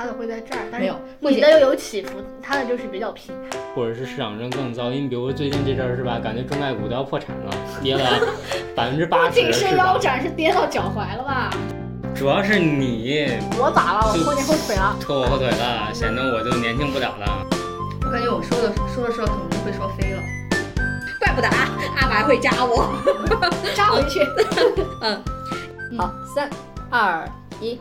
他的会在这儿，但是没有目前你的又有起伏，他的就是比较平。或者是市场上更糟，因为比如最近这阵儿是吧，感觉中概股都要破产了，跌了 百分之八不十，仅是腰是吧？斩，是跌到脚踝了吧？主要是你我咋了？我拖你后腿了。拖我后腿了，显得我就年轻不了了。我感觉我说的说着说着可能就会说飞了，怪不得阿阿白会扎我。扎回去。嗯，好，三二一。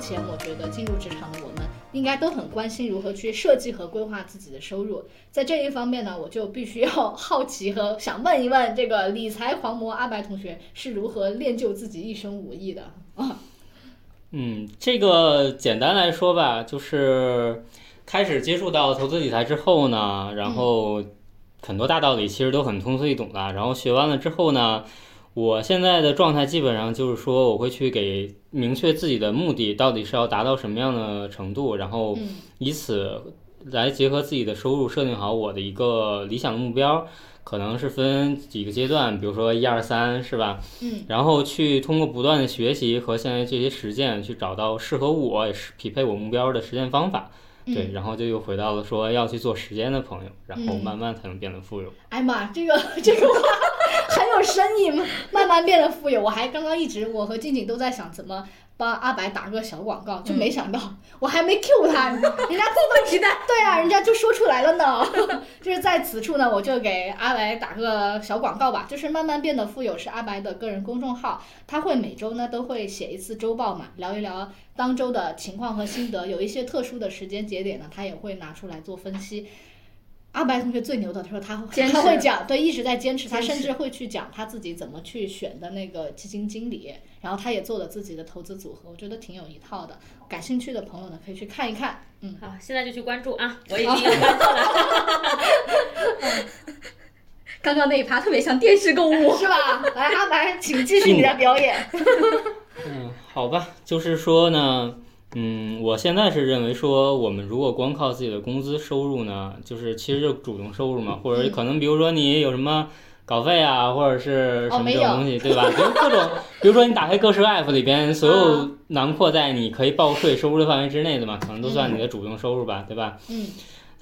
既然谈到钱，我觉得进入职场的我们应该都很关心如何去设计和规划自己的收入。在这一方面呢，我就必须要 好奇和想问一问这个理财狂魔阿白同学是如何练就自己一身武艺的啊？嗯，这个简单来说吧，就是开始接触到投资理财之后呢，然后很多大道理其实都很通俗易懂的。然后学完了之后呢，我现在的状态基本上就是说，我会去给明确自己的目的到底是要达到什么样的程度，然后嗯以此来结合自己的收入，设定好我的一个理想的目标。可能是分几个阶段，比如说一二三，是吧？嗯，然后去通过不断的学习和现在这些实践，去找到适合我也是匹配我目标的实践方法。对，嗯，然后就又回到了说要去做时间的朋友，然后嗯慢慢才能变得富有。哎妈，这个这个话 很有生意，慢慢变得富有。我还刚刚一直我和静静都在想怎么帮阿白打个小广告，就没想到、我还没 Q 他，人家自动期待。对啊，人家就说出来了呢。就是在此处呢，我就给阿白打个小广告吧。就是慢慢变得富有是阿白的个人公众号，他会每周呢都会写一次周报嘛，聊一聊当周的情况和心得。有一些特殊的时间节点呢，他也会拿出来做分析。阿白同学最牛的，他说他坚持他会讲，对，一直在坚持，他甚至会去讲他自己怎么去选的那个基金经理，然后他也做了自己的投资组合，我觉得挺有一套的。感兴趣的朋友呢，可以去看一看。嗯，好，现在就去关注啊！我已经有关注了。刚刚那一趴特别像电视购物。是吧？来，阿白，请继续你的表演。嗯，好吧，就是说呢，嗯，我现在是认为说，我们如果光靠自己的工资收入呢，就是其实就主动收入嘛，或者可能比如说你有什么稿费啊，或者是什么这种东西，对吧？就是各种，比如说你打开个税 app 里边，所有囊括在你可以报税收入的范围之内的嘛，可能都算你的主动收入吧，对吧？嗯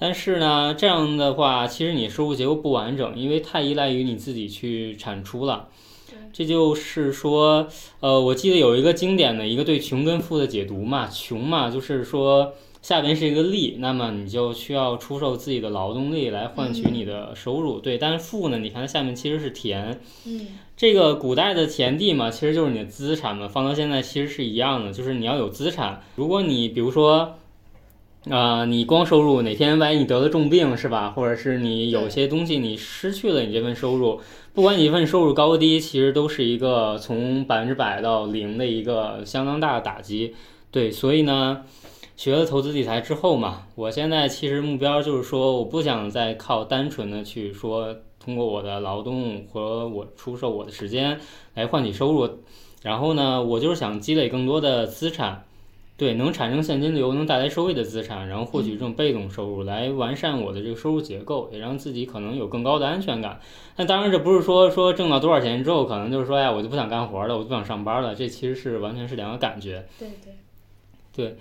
但是呢，这样的话，其实你收入结构不完整，因为太依赖于你自己去产出了。这就是说，呃，我记得有一个经典的一个对穷跟富的解读嘛，穷嘛就是说下边是一个力，那么你就需要出售自己的劳动力来换取你的收入，对。但是富呢，你看它下面其实是田，嗯这个古代的田地嘛，其实就是你的资产嘛，放到现在其实是一样的，就是你要有资产。如果你比如说，啊、你光收入哪天万一你得了重病是吧？或者是你有些东西你失去了你这份收入，不管你这份收入高低，其实都是一个从百分之百到零的一个相当大的打击。对，所以呢，学了投资理财之后嘛，我现在其实目标就是说，我不想再靠单纯的去说通过我的劳动和我出售我的时间来换取收入，然后呢，我就是想积累更多的资产，对，能产生现金流、能带来收益的资产，然后获取这种被动收入，来完善我的这个收入结构，也让自己可能有更高的安全感。那当然，这不是说说挣到多少钱之后，可能就是说哎呀，我就不想干活了，我就不想上班了，这其实是完全是两个感觉。对对，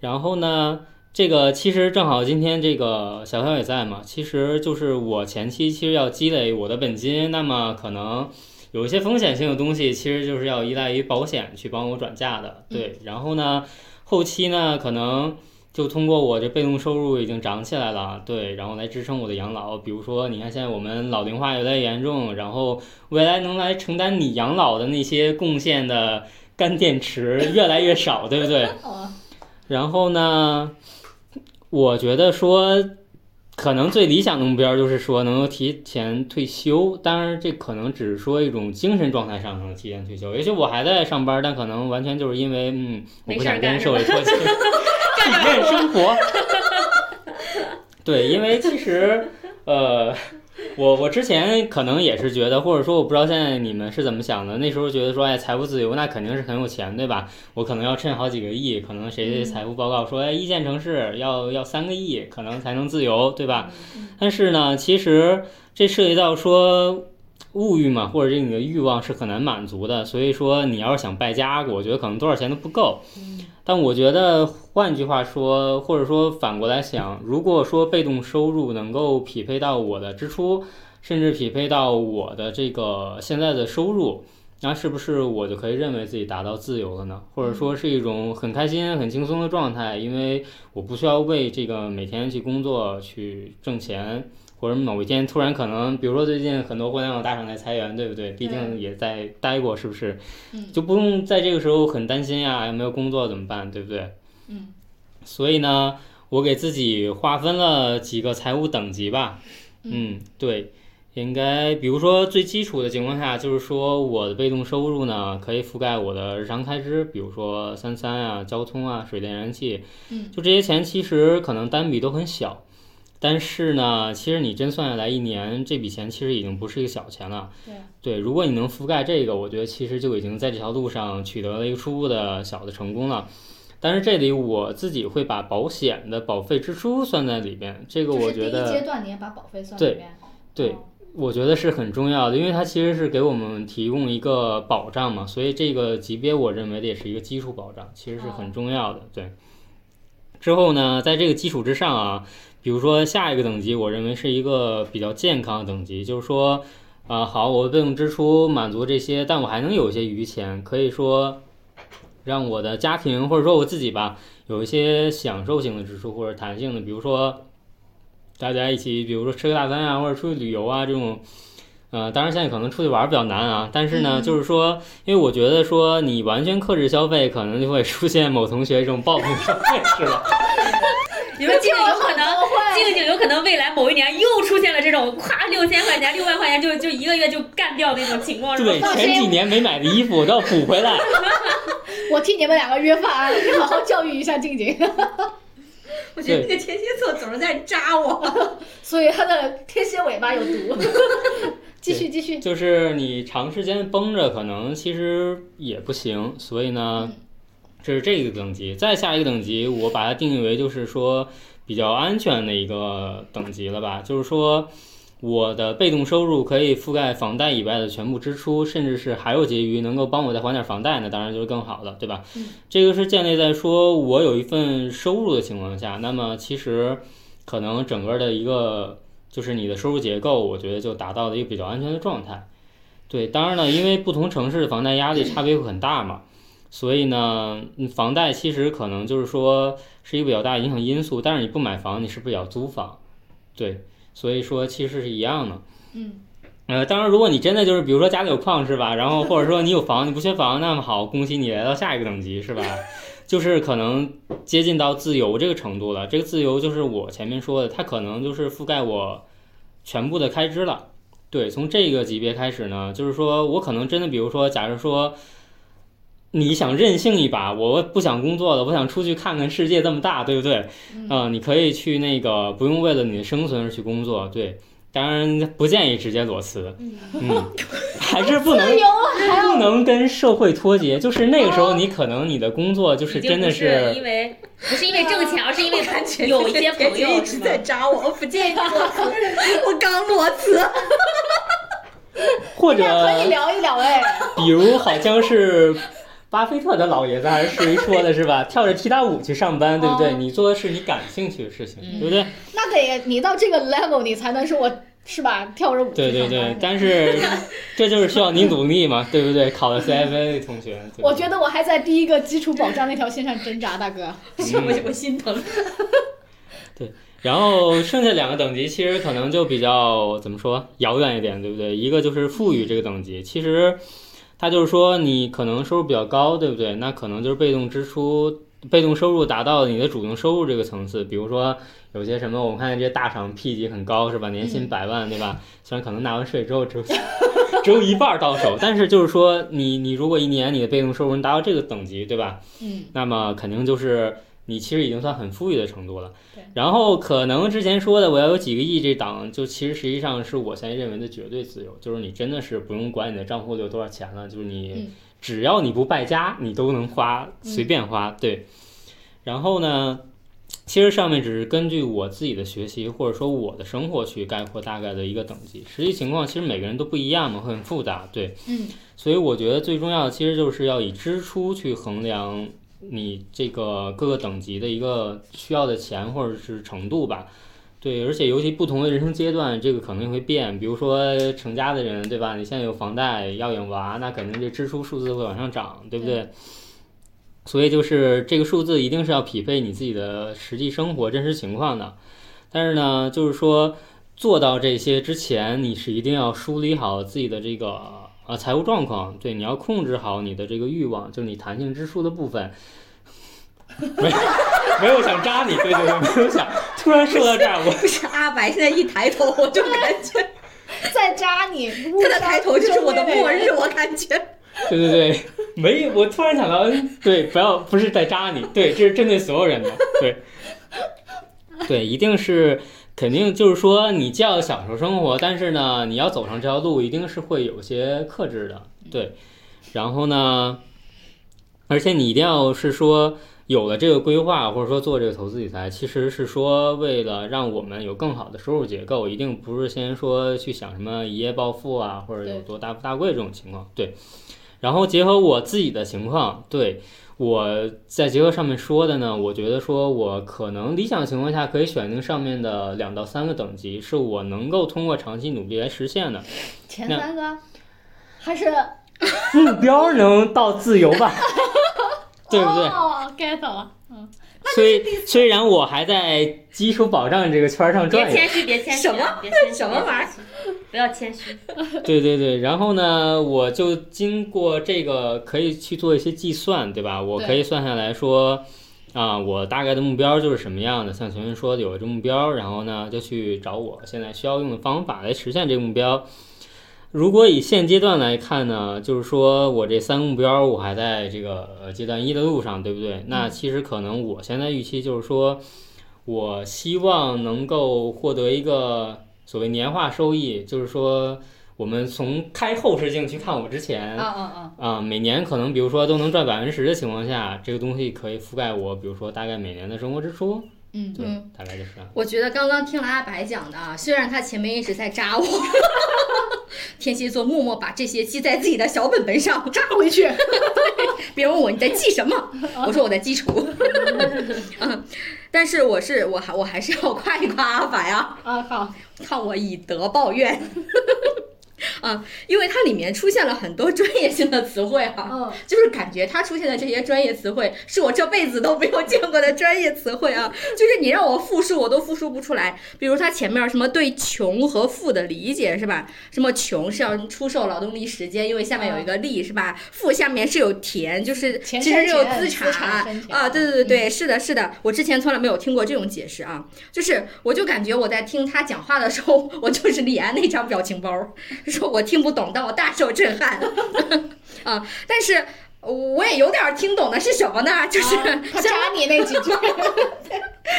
然后呢，这个其实正好今天这个小小也在嘛，其实就是我前期其实要积累我的本金，那么可能有一些风险性的东西，其实就是要依赖于保险去帮我转嫁的，对。然后呢，后期呢可能。就通过我这被动收入已经涨起来了，对，然后来支撑我的养老。比如说，你看现在我们老龄化越来越严重，然后未来能来承担你养老的那些贡献的干电池越来越少，对不对？然后呢，我觉得说，可能最理想的目标就是说能够提前退休。当然，这可能只是说一种精神状态上能提前退休。也许我还在上班，但可能完全就是因为，嗯，我不想跟社会脱节，体验生活。对，因为其实，呃，我我之前可能也是觉得，或者说我不知道现在你们是怎么想的。那时候觉得说，哎，财富自由那肯定是很有钱，对吧？我可能要趁好几个亿，可能谁谁财务报告说，哎，一线城市要要三个亿，可能才能自由，对吧？但是呢，其实这涉及到说物欲嘛，或者是你的欲望是很难满足的。所以说，你要是想败家，我觉得可能多少钱都不够。但我觉得，换句话说，或者说反过来想，如果说被动收入能够匹配到我的支出，甚至匹配到我的这个现在的收入，那是不是我就可以认为自己达到自由了呢？或者说是一种很开心、很轻松的状态，因为我不需要为这个每天去工作去挣钱。或者某一天突然可能，比如说最近很多互联网大厂在裁员，对不对？毕竟也在待过，是不是？嗯就不用在这个时候很担心呀，有没有工作怎么办，对不对？嗯。所以呢，我给自己划分了几个财务等级吧。嗯，对，应该比如说最基础的情况下，就是说我的被动收入呢，可以覆盖我的日常开支，比如说三餐啊、交通啊、水电燃气，嗯，就这些钱其实可能单笔都很小。但是呢，其实你真算下来，一年这笔钱其实已经不是一个小钱了。对对，如果你能覆盖这个，我觉得其实就已经在这条路上取得了一个初步的小的成功了。但是这里我自己会把保险的保费支出算在里边，这个我觉得阶得段你也把保费算对里面。对对我觉得是很重要的，因为它其实是给我们提供一个保障嘛，所以这个级别我认为的也是一个基础保障，其实是很重要的。对。之后呢，在这个基础之上啊，比如说下一个等级，我认为是一个比较健康的等级，就是说，啊、好，我的被动支出满足这些，但我还能有一些余钱，可以说让我的家庭或者说我自己吧，有一些享受性的支出或者弹性的，比如说大家一起，比如说吃个大餐啊，或者出去旅游啊这种。呃，当然现在可能出去玩比较难啊，但是呢，嗯就是说，因为我觉得说你完全克制消费，可能就会出现某同学这种报复消费，是吧？你们静静有可能，静静有可能未来某一年又出现了这种夸六千块钱、六万块钱就就一个月就干掉那种情况，是吧？对，前几年没买的衣服我都要补回来。我替你们两个约饭，你好好教育一下静静。我觉得那个天蝎座总是在扎我。所以它的天蝎尾巴有毒。继续继续，就是你长时间绷着，可能其实也不行。所以呢，这是这个等级。再下一个等级，我把它定义为就是说比较安全的一个等级了吧？就是说，我的被动收入可以覆盖房贷以外的全部支出，甚至是还有结余，能够帮我再还点房贷，那当然就是更好了，对吧？嗯这个是建立在说我有一份收入的情况下，那么其实可能整个的一个就是你的收入结构，我觉得就达到了一个比较安全的状态。对，当然了，因为不同城市的房贷压力差别会很大嘛，所以呢，嗯房贷其实可能就是说是一个比较大的影响因素。但是你不买房，你是不是也要租房？对，所以说其实是一样的。嗯，呃，当然，如果你真的就是比如说家里有矿是吧，然后或者说你有房，你不缺房，那么好，恭喜你来到下一个等级是吧？就是可能接近到自由这个程度了。这个自由就是我前面说的，它可能就是覆盖我全部的开支了。对，从这个级别开始呢，就是说我可能真的，比如说，假如说你想任性一把，我不想工作了，我想出去看看世界这么大，对不对？啊、你可以去那个不用为了你的生存而去工作，对。当然不建议直接裸辞，嗯，还是不能不能跟社会脱节。就是那个时候，你可能你的工作就是真的是因为不是因为挣钱，而是因为有一些朋友 一直是在扎我，我不建议裸辞，我刚裸辞。或者可以聊一聊哎。比如好像是巴菲特的老爷子还是谁说的 是吧？跳着踢踏舞去上班，对不对？哦你做的是你感兴趣的事情，对不对？那得你到这个 level，你才能说我是吧？跳着舞去对对对，但是 这就是需要你努力嘛，对不对？考了 CFA 的同学，我觉得我还在第一个基础保障那条线上挣扎，大哥。我我心疼。对然后剩下两个等级其实可能就比较怎么说遥远一点，对不对？一个就是富裕这个等级，其实它就是说你可能收入比较高，对不对？那可能就是被动支出、被动收入达到你的主动收入这个层次。比如说有些什么，我们看见这些大厂 P 级很高是吧？年薪百万，对吧？虽然可能纳完税之后只有 只有一半儿到手，但是就是说你你如果一年你的被动收入能达到这个等级，对吧？嗯，那么肯定就是你其实已经算很富裕的程度了对。然后可能之前说的我要有几个亿这档，就其实实际上是我现在认为的绝对自由，就是你真的是不用管你的账户里有多少钱了，就是你嗯只要你不败家，你都能花，随便花。对。然后呢，其实上面只是根据我自己的学习或者说我的生活去概括大概的一个等级，实际情况其实每个人都不一样嘛，会很复杂。对。嗯所以我觉得最重要的其实就是要以支出去衡量你这个各个等级的一个需要的钱或者是程度吧。对，而且尤其不同的人生阶段，这个可能会变。比如说成家的人，对吧？你现在有房贷要养娃，那肯定这支出数字会往上涨，对不对？所以就是这个数字一定是要匹配你自己的实际生活真实情况的。但是呢，就是说做到这些之前，你是一定要梳理好自己的这个啊财务状况，对，你要控制好你的这个欲望，就是你弹性支出的部分。没有没有想扎你，对对对，没有想。突然说到这儿，我不是阿白现在一抬头，我就感觉 在扎你，他的抬头就是我的末日，我感觉。对对对，没有，我突然想到，嗯对，不要不是在扎你，对，这是针对所有人的，对，对，一定是肯定就是说，你既要享受生活，但是呢，你要走上这条路，一定是会有些克制的，对，然后呢，而且你一定要是说有了这个规划，或者说做这个投资理财，其实是说为了让我们有更好的收入结构，一定不是先说去想什么一夜暴富啊，或者有多大富大贵这种情况，对。然后结合我自己的情况，对我在结合上面说的呢，我觉得说我可能理想情况下可以选定上面的两到三个等级，是我能够通过长期努力来实现的。前三个还是目标能到自由吧，对不对？哦，get 了，嗯，虽虽然我还在基础保障这个圈儿上转悠，别谦虚，别谦虚，什么别谦虚，什么玩意儿？不要谦虚。对对对，然后呢，我就经过这个可以去做一些计算，对吧？我可以算下来说，啊，我大概的目标就是什么样的，像前面说的有了这目标，然后呢，就去找我现在需要用的方法来实现这个目标。如果以现阶段来看呢，就是说我这三个目标我还在这个呃阶段一的路上，对不对？那其实可能我现在预期就是说，我希望能够获得一个所谓年化收益，就是说我们从开后视镜去看我之前啊啊啊，啊、每年可能比如说都能赚百分之十的情况下，这个东西可以覆盖我，比如说大概每年的生活支出，嗯对，嗯大概就是。我觉得刚刚听了阿白讲的啊，虽然他前面一直在扎我，天蝎座默默把这些记在自己的小本本上，扎回去，别问我你在记什么，我说我在记仇。嗯，但是我是我还我还是要夸一夸阿法呀，啊好，看我以德报怨。啊，因为它里面出现了很多专业性的词汇哈、嗯。就是感觉它出现的这些专业词汇是我这辈子都没有见过的专业词汇啊，就是你让我复述我都复述不出来。比如它前面什么对穷和富的理解是吧？什么穷是要出售劳动力时间，因为下面有一个力是吧？富下面是有田，就是其实是有资资产啊，对对对对，是的，是的，我之前从来没有听过这种解释啊，就是我就感觉我在听他讲话的时候，我就是李安那张表情包，说我听不懂，但我大受震撼 啊，但是。我也有点儿听懂的是什么呢？就是、扎你那几句，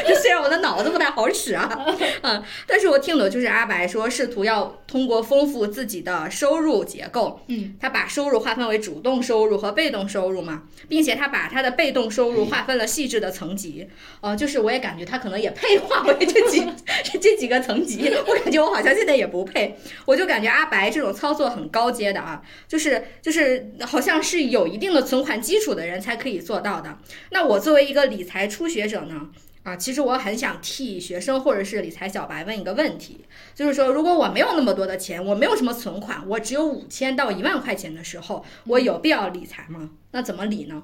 就 虽然我的脑子不太好使啊，嗯，但是我听懂就是阿白说试图要通过丰富自己的收入结构，嗯，他把收入划分为主动收入和被动收入嘛，并且他把他的被动收入划分了细致的层级，呃，就是我也感觉他可能也配划为这几 这几个层级，我感觉我好像现在也不配，我就感觉阿白这种操作很高阶的啊，就是就是好像是有一定的存款基础的人才可以做到的。那我作为一个理财初学者呢？啊，其实我很想替学生或者是理财小白问一个问题，就是说，如果我没有那么多的钱，我没有什么存款，我只有五千到一万块钱的时候，我有必要理财吗？那怎么理呢？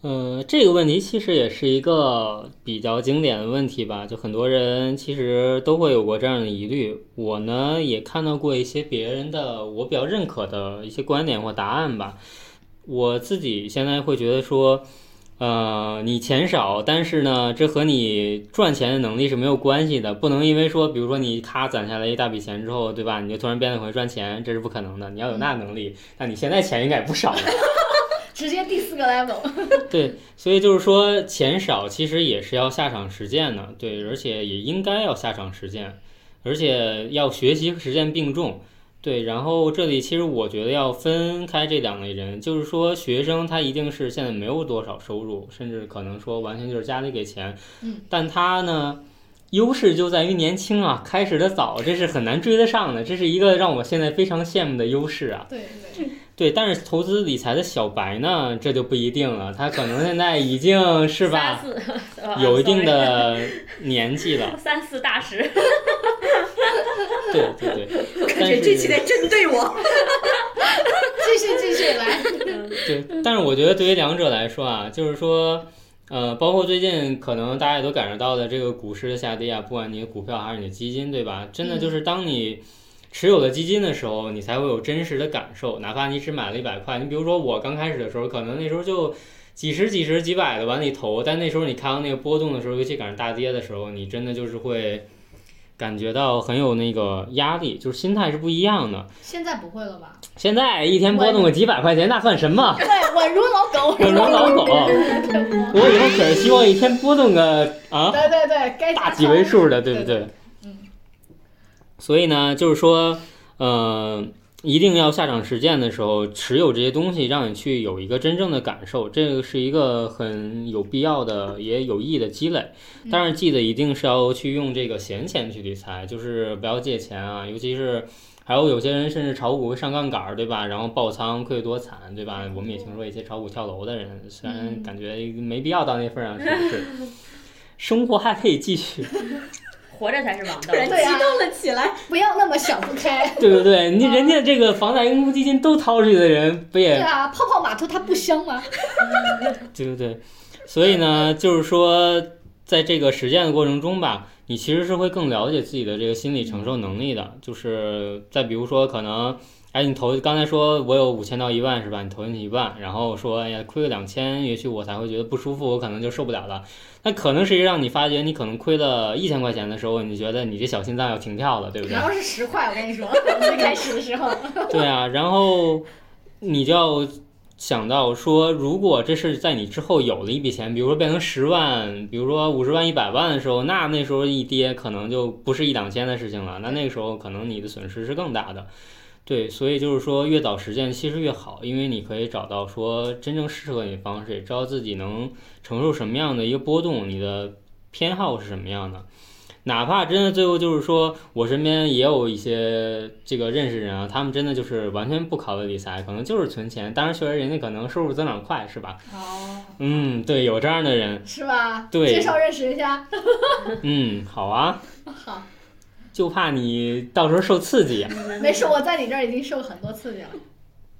呃，这个问题其实也是一个比较经典的问题吧，就很多人其实都会有过这样的疑虑。我呢也看到过一些别人的我比较认可的一些观点或答案吧。我自己现在会觉得说，呃，你钱少，但是呢，这和你赚钱的能力是没有关系的，不能因为说，比如说你咔攒下来一大笔钱之后，对吧？你就突然变得很会赚钱，这是不可能的。你要有那能力，那你现在钱应该也不少了。直接第四个 level。对，所以就是说钱少其实也是要下场实践的，对，而且也应该要下场实践，而且要学习和实践并重。对，然后这里其实我觉得要分开这两类人，就是说学生他一定是现在没有多少收入，甚至可能说完全就是家里给钱，嗯，但他呢，优势就在于年轻啊，开始的早，这是很难追得上的，这是一个让我现在非常羡慕的优势啊。对对，对，但是投资理财的小白呢，这就不一定了，他可能现在已经是吧，有一定的年纪了，三四大师，对对对，我感但是觉这期在针对我。继续继续来。对，但是我觉得对于两者来说啊，就是说，呃，包括最近可能大家也都感受到的这个股市的下跌啊，不管你的股票还是你的基金，对吧？真的就是当你持有了基金的时候，你才会有真实的感受，哪怕你只买了一百块。你比如说我刚开始的时候，可能那时候就几十、几十、几百的往里投，但那时候你看到那个波动的时候，尤其赶上大跌的时候，你真的就是会。感觉到很有那个压力，就是心态是不一样的。现在不会了吧？现在一天波动个几百块钱，那算什么？对，稳如老狗。稳如老狗。我以后可是希望一天波动个啊对对对，该大几位数的，对不对？嗯。所以呢，就是说，呃，一定要下场实践的时候，持有这些东西，让你去有一个真正的感受，这个是一个很有必要的，也有意义的积累。但是，记得一定是要去用这个闲钱去理财，就是不要借钱啊，尤其是。还有有些人甚至炒股会上杠杆儿，对吧？然后爆仓亏得多惨，对吧？我们也听说一些炒股跳楼的人，虽然感觉没必要到那份上，是不是？生活还可以继续，活着才是王道突。然激对啊动了起来。不要那么想不开。对不对？你人家这个房贷公积基金都掏出去的人，不对也啊，泡泡码头它不香吗？对不对？所以呢，就是说，在这个实践的过程中吧，你其实是会更了解自己的这个心理承受能力的。就是再比如说，可能，哎，你投刚才说我有五千到一万是吧？你投进去一万，然后说，哎呀，亏了两千，也许我才会觉得不舒服，我可能就受不了了。那可能实际上你发觉你可能亏了一千块钱的时候，你觉得你这小心脏要停跳了，对不对然？后是十块，我跟你说，最开始的时候。对啊，然后你就要想到说，如果这是在你之后有了一笔钱，比如说变成十万，比如说五十万、一百万的时候，那那时候一跌，可能就不是一两千的事情了。那那个时候可能你的损失是更大的。对，所以就是说，越早实践其实越好，因为你可以找到说真正适合你的方式，也知道自己能承受什么样的一个波动，你的偏好是什么样的。哪怕真的最后就是说，我身边也有一些这个认识人啊，他们真的就是完全不考虑理财，可能就是存钱。当然，确实人家可能收入增长快，是吧？哦，嗯，对，有这样的人。是吧？对介绍认识一下。嗯，好啊，好，就怕你到时候受刺激呀、没事，我在你这儿已经受很多刺激了。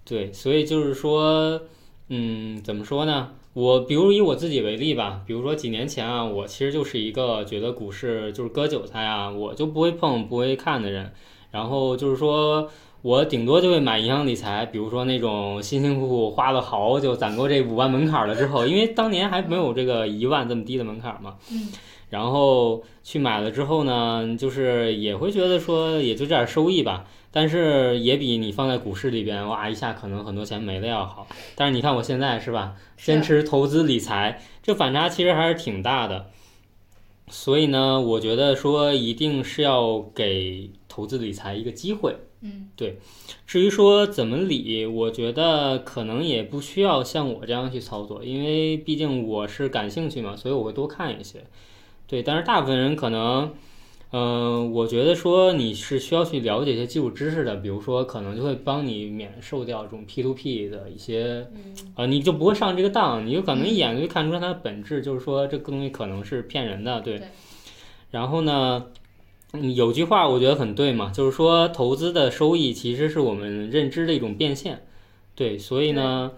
对，所以就是说，嗯，怎么说呢？我比如以我自己为例吧，比如说几年前啊，我其实就是一个觉得股市就是割韭菜啊，我就不会碰、不会看的人。然后就是说我顶多就会买银行理财，比如说那种辛辛苦苦花了好久攒够这五万门槛了之后，因为当年还没有这个一万这么低的门槛嘛。嗯。然后去买了之后呢，就是也会觉得说也就这点收益吧，但是也比你放在股市里边哇一下可能很多钱没了要好。但是你看我现在是吧，坚持投资理财，这反差其实还是挺大的。所以呢，我觉得说一定是要给投资理财一个机会。嗯，对至于说怎么理，我觉得可能也不需要像我这样去操作，因为毕竟我是感兴趣嘛，所以我会多看一些。对，但是大部分人可能，嗯、我觉得说你是需要去了解一些基础知识的，比如说可能就会帮你免受掉这种 P to P 的一些，呃，你就不会上这个当，你就可能一眼就看出来它的本质，就是说这个东西可能是骗人的，对。对然后呢，嗯有句话我觉得很对嘛，就是说投资的收益其实是我们认知的一种变现，对，所以呢，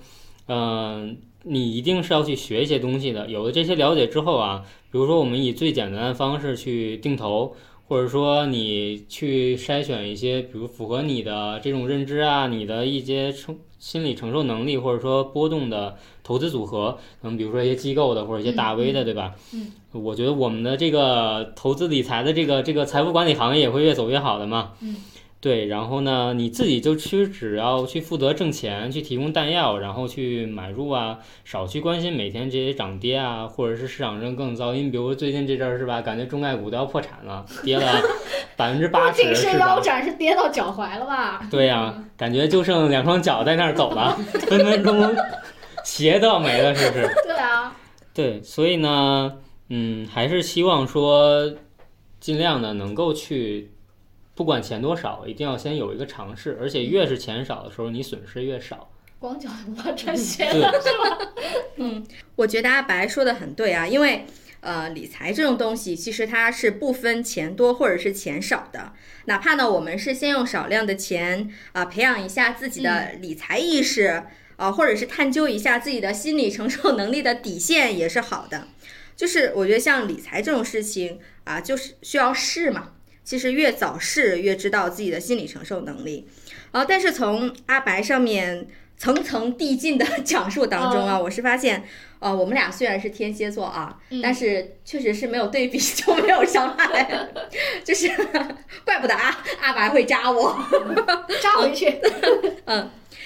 嗯、你一定是要去学一些东西的。有了这些了解之后啊，比如说我们以最简单的方式去定投，或者说你去筛选一些，比如符合你的这种认知啊，你的一些承心理承受能力，或者说波动的投资组合，嗯，比如说一些机构的或者一些大 V 的，对吧？嗯，我觉得我们的这个投资理财的这个这个财富管理行业也会越走越好的嘛。嗯，对，然后呢，你自己就去只要去负责挣钱，去提供弹药，然后去买入啊，少去关心每天这些涨跌啊，或者是市场上更糟因为比如最近这阵儿是吧，感觉中概股都要破产了，跌了 百分之八十不仅是是吧？腰斩，是跌到脚踝了吧？对呀、感觉就剩两双脚在那儿走了，分分钟 鞋都要没了，是不是？对啊，对，所以呢，嗯，还是希望说，尽量的能够去，不管钱多少，一定要先有一个尝试，而且越是钱少的时候，你损失越少。光脚无法赚钱对了，是吧？我觉得阿白说的很对啊，因为呃，理财这种东西其实它是不分钱多或者是钱少的，哪怕呢我们是先用少量的钱啊、培养一下自己的理财意识啊、或者是探究一下自己的心理承受能力的底线也是好的。就是我觉得像理财这种事情啊，就是需要试嘛。其实越早试，越知道自己的心理承受能力。啊，但是从阿白上面层层递进的 讲述当中啊，我是发现，呃，我们俩虽然是天蝎座啊，嗯但是确实是没有对比 就没有伤害，就是 怪不得啊，阿白会扎我。扎回去。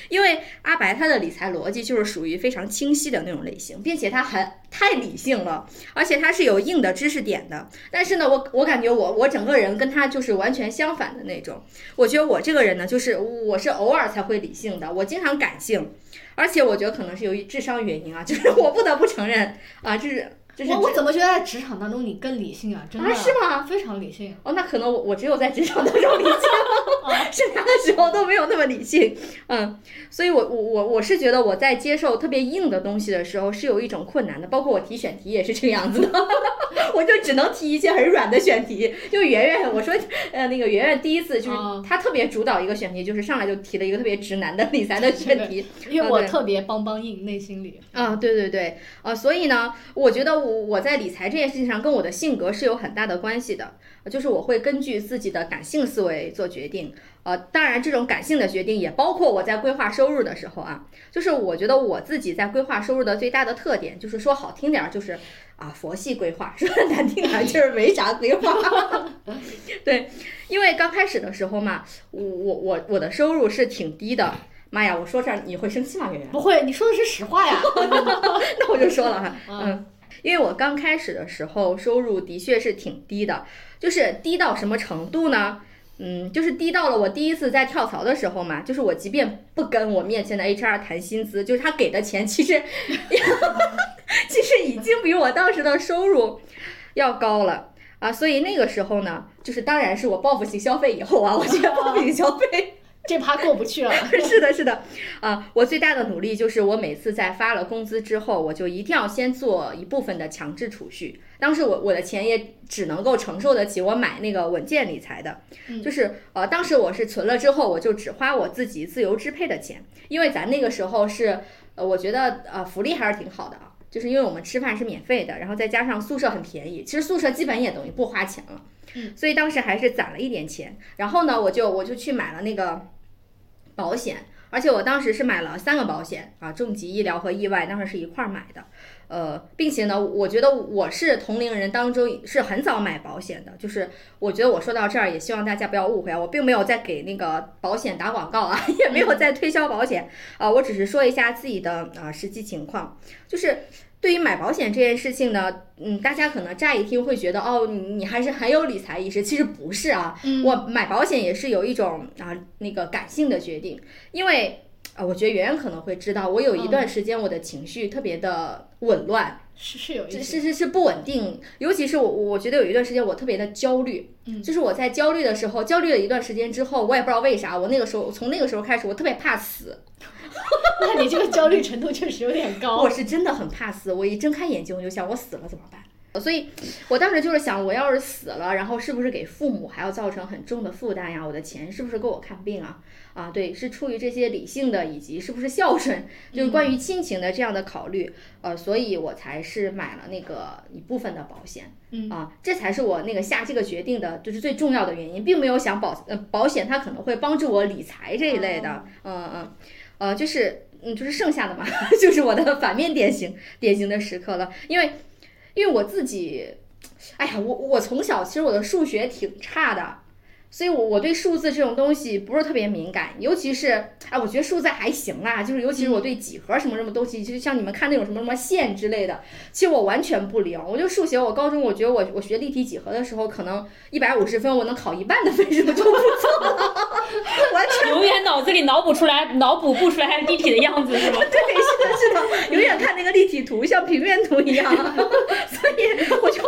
因为阿白他的理财逻辑就是属于非常清晰的那种类型，并且他很太理性了，而且他是有硬的知识点的。但是呢，我我感觉我我整个人跟他就是完全相反的那种。我觉得我这个人呢，就是我是偶尔才会理性的，我经常感性，而且我觉得可能是由于智商原因啊，就是我不得不承认啊，这是我我怎么觉得在职场当中你更理性啊？真的啊是吗？非常理性。哦，那可能我我只有在职场当中理性，剩下的时候都没有那么理性。嗯，所以我我我我是觉得我在接受特别硬的东西的时候是有一种困难的，包括我提选题也是这个样子的，我就只能提一些很软的选题。就圆圆，我说呃那个圆圆第一次就是哦她特别主导一个选题，就是上来就提了一个特别直男的理财的选 题。因为我特别邦邦硬，内心里。啊，对对对，呃，所以呢，我觉得我我在理财这件事情上跟我的性格是有很大的关系的，呃就是我会根据自己的感性思维做决定，呃，当然这种感性的决定也包括我在规划收入的时候啊，就是我觉得我自己在规划收入的最大的特点，就是说好听点儿就是啊佛系规划，说难听点儿 就是没啥规划，对，因为刚开始的时候嘛，我我我我的收入是挺低的。妈呀！我说这儿你会生气吗，圆圆？不会，你说的是实话呀。那我就说了哈，嗯嗯，因为我刚开始的时候收入的确是挺低的，就是低到什么程度呢？嗯，就是低到了我第一次在跳槽的时候嘛，就是我即便不跟我面前的 HR 谈薪资，就是他给的钱其实 其实已经比我当时的收入要高了。啊，所以那个时候呢，就是当然是我报复性消费以后啊，我觉得报复性消费这趴过不去了。是的，是的，啊，我最大的努力就是我每次在发了工资之后，我就一定要先做一部分的强制储蓄。当时我我的钱也只能够承受得起我买那个稳健理财的，嗯就是呃，当时我是存了之后，我就只花我自己自由支配的钱，因为咱那个时候是呃，我觉得呃福利还是挺好的啊。就是因为我们吃饭是免费的，然后再加上宿舍很便宜，其实宿舍基本也等于不花钱了，嗯，所以当时还是攒了一点钱，然后呢，我就我就去买了那个保险，而且我当时是买了三个保险啊，重疾、医疗和意外，当时是一块儿买的。呃，并且呢，我觉得我是同龄人当中是很早买保险的，就是我觉得我说到这儿，也希望大家不要误会啊，我并没有在给那个保险打广告啊，也没有在推销保险啊，我只是说一下自己的啊实际情况，就是。对于买保险这件事情呢，嗯，大家可能乍一听会觉得哦，你你还是很有理财意识，其实不是啊，嗯。我买保险也是有一种啊那个感性的决定，因为啊，我觉得圆圆可能会知道，我有一段时间我的情绪特别的紊乱，是是有一是是是不稳定，尤其是我我觉得有一段时间我特别的焦虑，嗯。就是我在焦虑的时候，焦虑了一段时间之后，我也不知道为啥，我那个时候从那个时候开始，我特别怕死，那你这个焦虑程度确实有点高。我是真的很怕死，我一睁开眼睛我就想我死了怎么办？所以，我当时就是想，我要是死了，然后是不是给父母还要造成很重的负担呀？我的钱是不是够我看病啊？啊，对，是出于这些理性的以及是不是孝顺，就是关于亲情的这样的考虑，呃，所以我才是买了那个一部分的保险，嗯啊，这才是我那个下这个决定的，就是最重要的原因，并没有想保呃保险它可能会帮助我理财这一类的，嗯嗯，呃，就是嗯就是剩下的嘛，就是我的反面典型典型的时刻了，因为因为我自己，哎呀，我我从小其实我的数学挺差的，所以我我对数字这种东西不是特别敏感，尤其是哎，我觉得数字还行啦，就是尤其是我对几何什么什么东西，就像你们看那种什么什么线之类的，其实我完全不灵。我就数学，我高中我觉得我我学立体几何的时候，可能一百五十分我能考一半的分数就不错了，完全永远脑子里脑补出来，脑补不出来立体的样子是吗？对，是的，是的，永远看那个立体图像平面图一样，所以我就。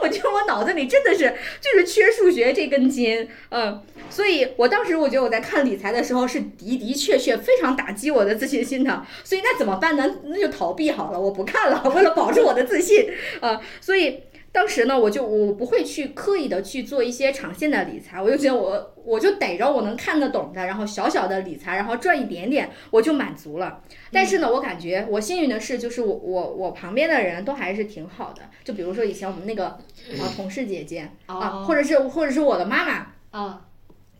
我觉得我脑子里真的是就是缺数学这根筋，嗯，所以我当时我觉得我在看理财的时候是的的确确非常打击我的自信心的，所以那怎么办呢？那就逃避好了，我不看了，为了保住我的自信，啊，所以当时呢，我就我不会去刻意的去做一些长线的理财，我就觉得我我就逮着我能看得懂的，然后小小的理财，然后赚一点点，我就满足了。但是呢，我感觉我幸运的是，就是我我我旁边的人都还是挺好的，就比如说以前我们那个啊同事姐姐啊，或者是或者是我的妈妈啊。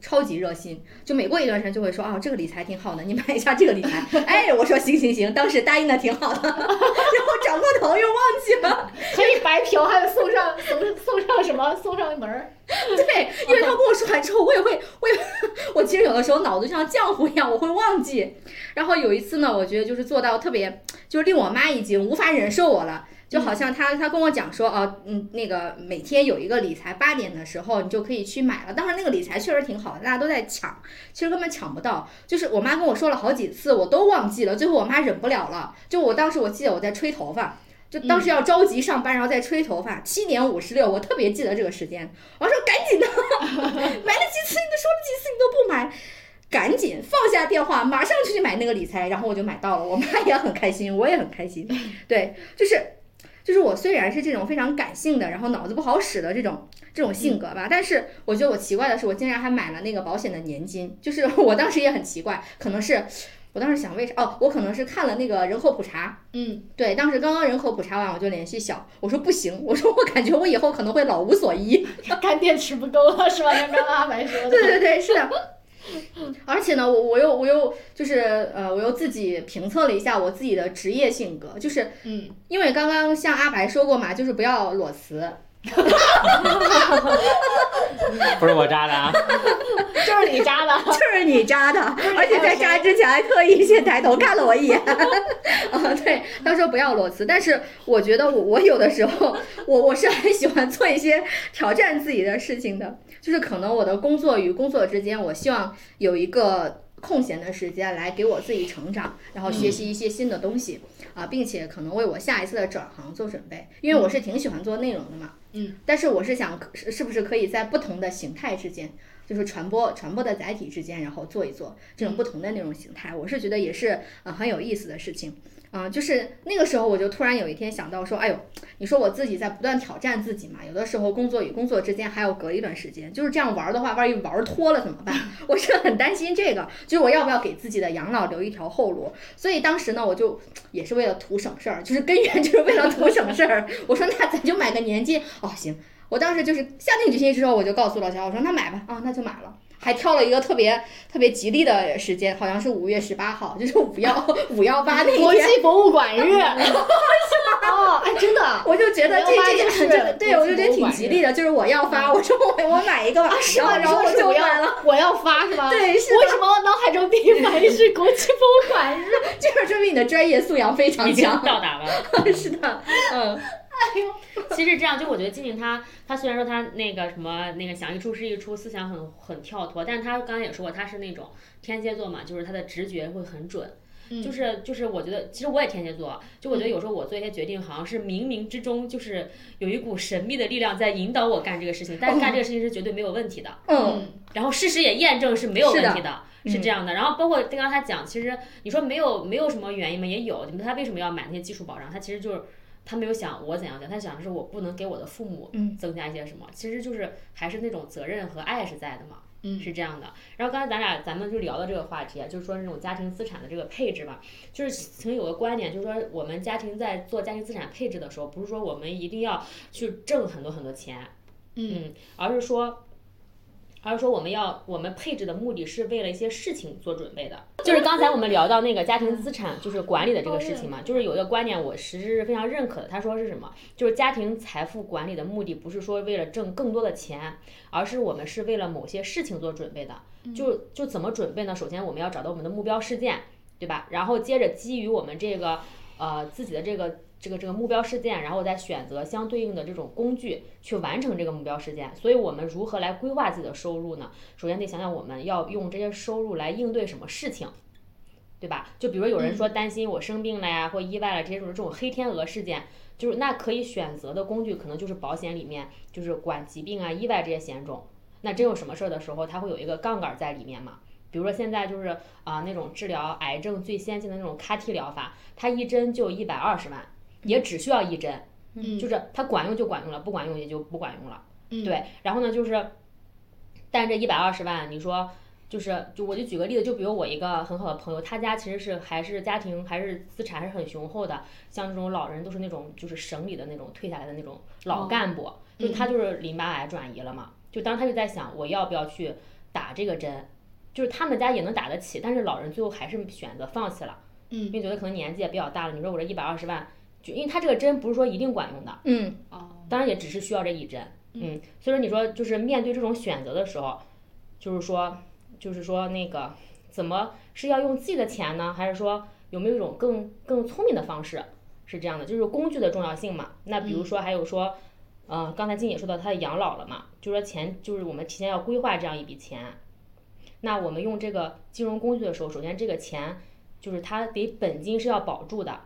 超级热心，就每过一段时间就会说啊，这个理财挺好的，你买一下这个理财。哎，我说行行行，当时答应的挺好的，然后转过头又忘记了。可以白嫖，还有送上送送上什么？送上门儿。对，因为他跟我说完之后，我也会，我也，我其实有的时候脑子像浆糊一样，我会忘记。然后有一次呢，我觉得就是做到特别，就是令我妈已经无法忍受我了。就好像他他跟我讲说，哦，嗯，那个每天有一个理财，八点的时候你就可以去买了。当时那个理财确实挺好的，大家都在抢，其实根本抢不到。就是我妈跟我说了好几次，我都忘记了。最后我妈忍不了了，就我当时我记得我在吹头发，就当时要着急上班，然后在吹头发。七点五十六，我特别记得这个时间。我说赶紧的，买了几次你都说了几次你都不买，赶紧放下电话，马上就去买那个理财。然后我就买到了，我妈也很开心，我也很开心。对，就是。就是我虽然是这种非常感性的，然后脑子不好使的这种这种性格吧，但是我觉得我奇怪的是，我竟然还买了那个保险的年金。就是我当时也很奇怪，可能是我当时想为啥哦，我可能是看了那个人口普查，嗯，对，当时刚刚人口普查完，我就联系小，我说不行，我说我感觉我以后可能会老无所依，干电池不够了是吧？刚刚阿白说的，对对对，是的。而且呢，我我又我又就是呃，我又自己评测了一下我自己的职业性格，就是嗯，因为刚刚像阿白说过嘛，就是不要裸辞。不是我扎的啊，就是你扎的，就是你扎的，而且在扎之前还特意先抬头看了我一眼。啊，对，他说不要裸辞，但是我觉得我我有的时候我我是很喜欢做一些挑战自己的事情的，就是可能我的工作与工作之间，我希望有一个空闲的时间来给我自己成长，然后学习一些新的东西啊，并且可能为我下一次的转行做准备，因为我是挺喜欢做内容的嘛。嗯，但是我是想，是是不是可以在不同的形态之间，就是传播传播的载体之间，然后做一做这种不同的内容形态，我是觉得也是呃很有意思的事情。啊，就是那个时候，我就突然有一天想到说，哎呦，你说我自己在不断挑战自己嘛，有的时候工作与工作之间还要隔一段时间，就是这样玩的话，万一玩脱了怎么办？我是很担心这个，就是我要不要给自己的养老留一条后路？所以当时呢，我就也是为了图省事儿，就是根源就是为了图省事儿。我说那咱就买个年金哦，行，我当时就是下定决心之后，我就告诉老乔，我说那买吧，啊，那就买了。还挑了一个特别特别吉利的时间，好像是五月十八号，就是五幺五幺八那天。国际博物馆日。哦，哎，真的，我就觉得这这这，对，我就觉得挺吉利的。就是我要发，我说我我买一个吧，然后然后我就买了。我要发是吗？对，是。为什么我脑海中第一反应是国际博物馆日？就是说明你的专业素养非常强。到达了。是的，嗯。哎呦，其实这样，就我觉得静静她，她虽然说她那个什么那个想一出是一出，思想很很跳脱，但是她刚才也说过，她是那种天蝎座嘛，就是她的直觉会很准，就是就是我觉得，其实我也天蝎座，就我觉得有时候我做一些决定，好像是冥冥之中就是有一股神秘的力量在引导我干这个事情，但是干这个事情是绝对没有问题的，嗯，然后事实也验证是没有问题的，是这样的，然后包括刚刚他讲，其实你说没有没有什么原因嘛？也有，你们他为什么要买那些基础保障？他其实就是。他没有想我怎样讲，他想的是我不能给我的父母增加一些什么，其实就是还是那种责任和爱是在的嘛，是这样的。然后刚才咱俩咱们就聊到这个话题啊，就是说那种家庭资产的这个配置吧，就是曾经有个观点，就是说我们家庭在做家庭资产配置的时候，不是说我们一定要去挣很多很多钱，嗯，而是说。而是说我们要我们配置的目的是为了一些事情做准备的。就是刚才我们聊到那个家庭资产就是管理的这个事情嘛，就是有一个观点我实是非常认可的。他说是什么？就是家庭财富管理的目的不是说为了挣更多的钱，而是我们是为了某些事情做准备的。就就怎么准备呢？首先我们要找到我们的目标事件，对吧？然后接着基于我们这个呃自己的这个。这个这个目标事件，然后再选择相对应的这种工具去完成这个目标事件。所以，我们如何来规划自己的收入呢？首先得想想我们要用这些收入来应对什么事情，对吧？就比如有人说担心我生病了呀，或意外了这些种这种黑天鹅事件，就是那可以选择的工具可能就是保险里面就是管疾病啊、意外这些险种。那真有什么事儿的时候，它会有一个杠杆在里面嘛？比如说现在就是啊那种治疗癌症最先进的那种 CAR-T 疗法，它一针就一百二十万。也只需要一针，嗯，就是它管用就管用了，不管用也就不管用了，嗯，对。然后呢，就是，但这一百二十万，你说，就是就我就举个例子，就比如我一个很好的朋友，他家其实是还是家庭还是资产还是很雄厚的，像这种老人都是那种就是省里的那种退下来的那种老干部，就他就是淋巴癌转移了嘛，就当时他就在想我要不要去打这个针，就是他们家也能打得起，但是老人最后还是选择放弃了，嗯，因为觉得可能年纪也比较大了，你说我这一百二十万。就因为它这个针不是说一定管用的，嗯，哦，当然也只是需要这一针，嗯，所以说你说就是面对这种选择的时候，就是说就是说那个怎么是要用自己的钱呢，还是说有没有一种更更聪明的方式？是这样的，就是工具的重要性嘛。那比如说还有说，嗯，刚才静姐说到她的养老了嘛，就说钱就是我们提前要规划这样一笔钱，那我们用这个金融工具的时候，首先这个钱就是它得本金是要保住的。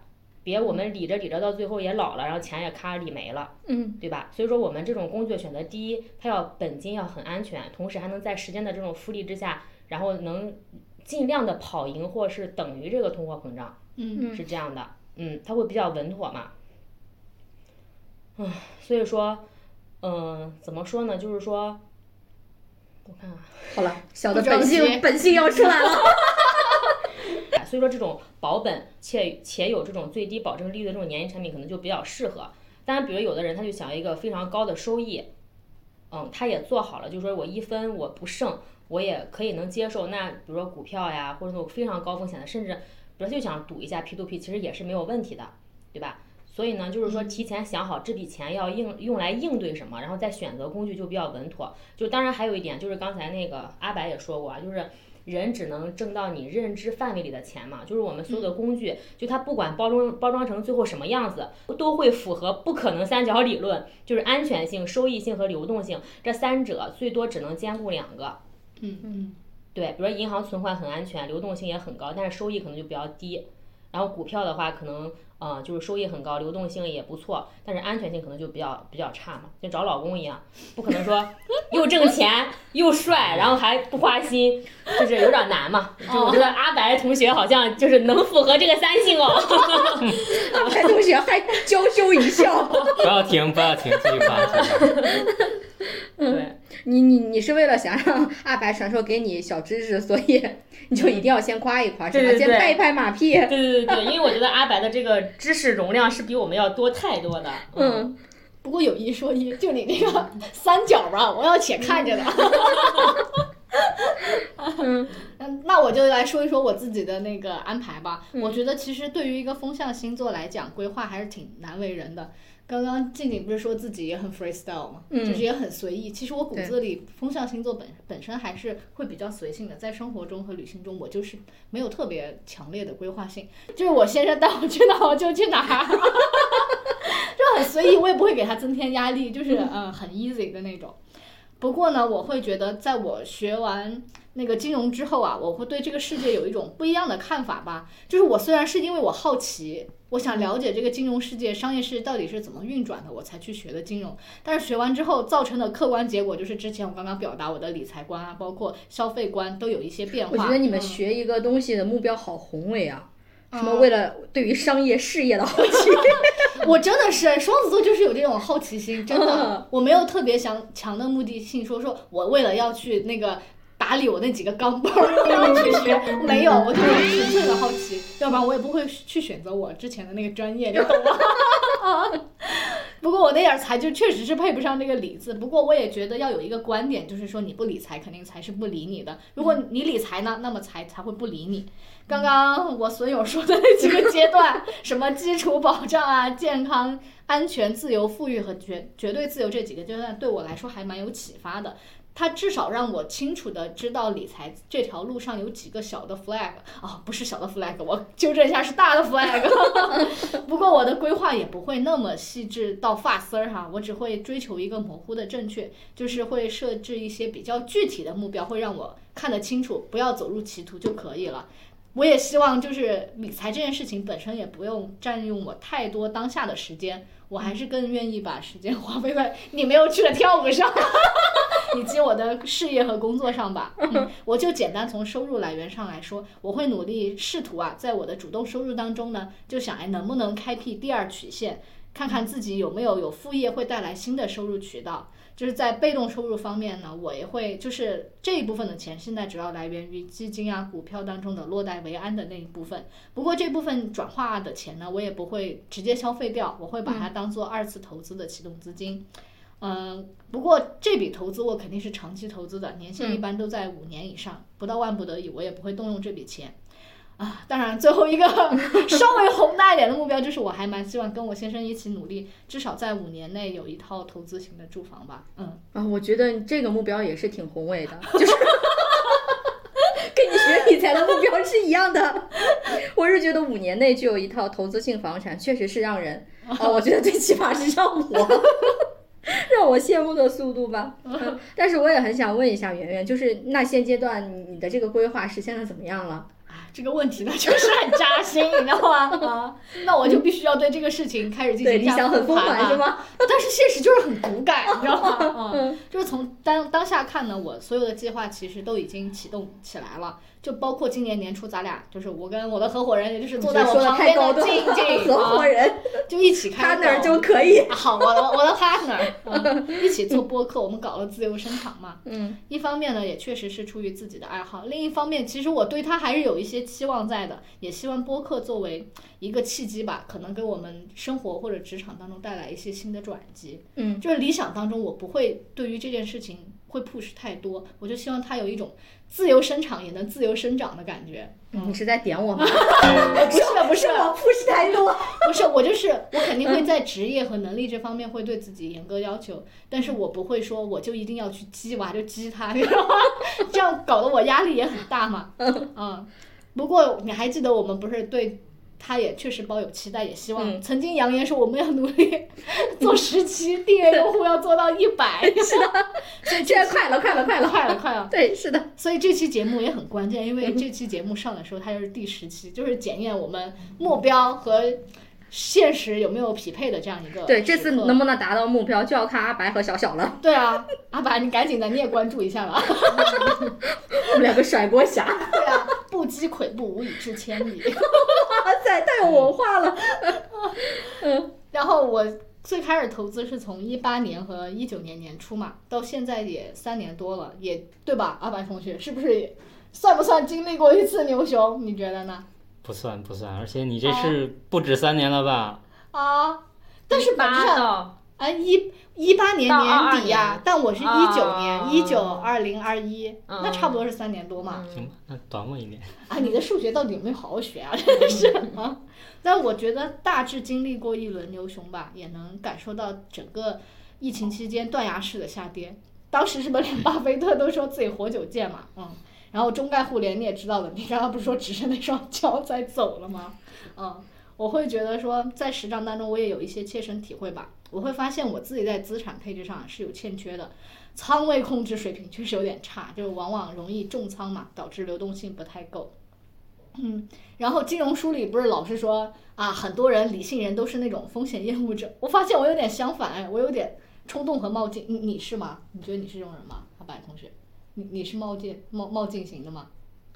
别我们理着理着到最后也老了，然后钱也咔理没了，嗯，对吧？所以说我们这种工具选择，第一，它要本金要很安全，同时还能在时间的这种复利之下，然后能尽量的跑赢或是等于这个通货膨胀，嗯是这样的，嗯，它会比较稳妥嘛，嗯，所以说，嗯，怎么说呢？就是说，我看看，好了，小的本性本性要出来了。所以说，这种保本且且有这种最低保证利率的这种年金产品，可能就比较适合。当然，比如有的人他就想要一个非常高的收益，嗯，他也做好了，就是说我一分我不剩，我也可以能接受。那比如说股票呀，或者那种非常高风险的，甚至比如就想赌一下 P to P，其实也是没有问题的，对吧？所以呢，就是说提前想好这笔钱要应用来应对什么，然后再选择工具就比较稳妥。就当然还有一点，就是刚才那个阿白也说过啊，就是。人只能挣到你认知范围里的钱嘛，就是我们所有的工具，就它不管包装包装成最后什么样子，都会符合不可能三角理论，就是安全性、收益性和流动性这三者最多只能兼顾两个。嗯嗯，对，比如说银行存款很安全，流动性也很高，但是收益可能就比较低。然后股票的话，可能。嗯，就是收益很高，流动性也不错，但是安全性可能就比较比较差嘛，就找老公一样，不可能说 又挣钱又帅，然后还不花心，就是有点难嘛。就我觉得阿白同学好像就是能符合这个三性哦。阿白同学还娇羞一笑。不要停，不要停，继续发。对，你你你是为了想让 阿白传授给你小知识，所以。你就一定要先夸一夸，是吧？先拍一拍马屁。对对对对，因为我觉得阿白的这个知识容量是比我们要多太多的。嗯，不过有一说一，就你那个 三角吧，我要且看着呢。嗯，那我就来说一说我自己的那个安排吧。我觉得其实对于一个风象星座来讲，规划还是挺难为人的。刚刚静静不是说自己也很 freestyle 吗？就是也很随意。其实我骨子里风象星座本本身还是会比较随性的，在生活中和旅行中，我就是没有特别强烈的规划性。就是我先生带我去哪我就去哪，就很随意，我也不会给他增添压力，就是嗯很 easy 的那种。不过呢，我会觉得在我学完那个金融之后啊，我会对这个世界有一种不一样的看法吧。就是我虽然是因为我好奇。我想了解这个金融世界、商业世界到底是怎么运转的，我才去学的金融。但是学完之后造成的客观结果就是，之前我刚刚表达我的理财观啊，包括消费观都有一些变化。我觉得你们学一个东西的目标好宏伟啊，什么为了对于商业事业的好奇。我真的是双子座，就是有这种好奇心，真的，我没有特别想强的目的性，说说我为了要去那个。打理我那几个钢镚儿，要去学没有，我就是纯粹的好奇，要不然我也不会去选择我之前的那个专业，你懂吗？不过我那点儿财就确实是配不上那个理字。不过我也觉得要有一个观点，就是说你不理财，肯定财是不理你的。如果你理财呢，那么财才会不理你。刚刚我损友说的那几个阶段，什么基础保障啊、健康、安全、自由、富裕和绝绝对自由这几个阶段，对我来说还蛮有启发的。它至少让我清楚的知道理财这条路上有几个小的 flag 啊，不是小的 flag，我纠正一下是大的 flag。不过我的规划也不会那么细致到发丝儿哈，我只会追求一个模糊的正确，就是会设置一些比较具体的目标，会让我看得清楚，不要走入歧途就可以了。我也希望就是理财这件事情本身也不用占用我太多当下的时间，我还是更愿意把时间 花费在你没有去的跳舞上。以及我的事业和工作上吧，嗯，我就简单从收入来源上来说，我会努力试图啊，在我的主动收入当中呢，就想哎能不能开辟第二曲线，看看自己有没有有副业会带来新的收入渠道。就是在被动收入方面呢，我也会就是这一部分的钱，现在主要来源于基金啊、股票当中的落袋为安的那一部分。不过这部分转化的钱呢，我也不会直接消费掉，我会把它当做二次投资的启动资金。嗯，不过这笔投资我肯定是长期投资的，年限一般都在五年以上，不到万不得已我也不会动用这笔钱。啊，当然最后一个 稍微宏大一点的目标就是，我还蛮希望跟我先生一起努力，至少在五年内有一套投资型的住房吧。嗯，啊，我觉得这个目标也是挺宏伟的，就是 跟你学理财的目标是一样的。我是觉得五年内就有一套投资性房产，确实是让人啊，我觉得最起码是让我。让我羡慕的速度吧，嗯但是我也很想问一下圆圆，就是那现阶段你的这个规划实现的怎么样了？这个问题呢，就是很扎心，你知道吗？啊，那我就必须要对这个事情开始进行一下复盘是吗？但是现实就是很骨感，你知道吗？啊，就是从当当下看呢，我所有的计划其实都已经启动起来了。就包括今年年初，咱俩就是我跟我的合伙人，也就是坐在我旁边的静静合伙人，就一起开 partner 就可以。好，我的我的 partner 一起做播客，我们搞了自由声场嘛。嗯。一方面呢，也确实是出于自己的爱好；另一方面，其实我对他还是有一些期望在的，也希望播客作为一个契机吧，可能给我们生活或者职场当中带来一些新的转机。嗯。就是理想当中，我不会对于这件事情会 push 太多，我就希望他有一种。自由生长也能自由生长的感觉，你是在点我吗？不是 不是，我 push 太多，不是我就是我肯定会在职业和能力这方面会对自己严格要求，但是我不会说我就一定要去激娃就激他，你知道吗？这样搞得我压力也很大嘛。嗯，不过你还记得我们不是对？他也确实抱有期待，也希望曾经扬言说我们要努力 做十期订阅用户要做到一百，是的，所以现在快了，快了，快了，快了，快了。对，是的。所以这期节目也很关键，因为这期节目上的时候它就是第十期，就是检验我们目标和现实有没有匹配的这样一个。对，这次能不能达到目标，就要看阿白和小小了。对啊，阿白，你赶紧的，你也关注一下吧。我们两个甩锅侠。对啊，不积跬步，无以至千里。哇塞，太有文化了。嗯，然后我最开始投资是从一八年和一九年年初嘛，到现在也三年多了，也对吧？阿白同学是不是算不算经历过一次牛熊？你觉得呢？不算不算，而且你这是不止三年了吧？啊，但是本质上，哎一。一八年年底呀，但我是一九年，一九二零二一，那差不多是三年多嘛。行吧，那短我一年。啊，你的数学到底有没有好好学啊？真的是啊。但我觉得大致经历过一轮牛熊吧，也能感受到整个疫情期间断崖式的下跌。当时是不是连巴菲特都说自己活久见嘛？嗯。然后中概互联你也知道的，你刚刚不是说只剩那双脚在走了吗？嗯。我会觉得说，在实战当中，我也有一些切身体会吧。我会发现我自己在资产配置上是有欠缺的，仓位控制水平确实有点差，就是往往容易重仓嘛，导致流动性不太够。嗯，然后金融书里不是老是说啊，很多人理性人都是那种风险厌恶者。我发现我有点相反，我有点冲动和冒进。你你是吗？你觉得你是这种人吗？阿白同学，你你是冒进冒冒进型的吗？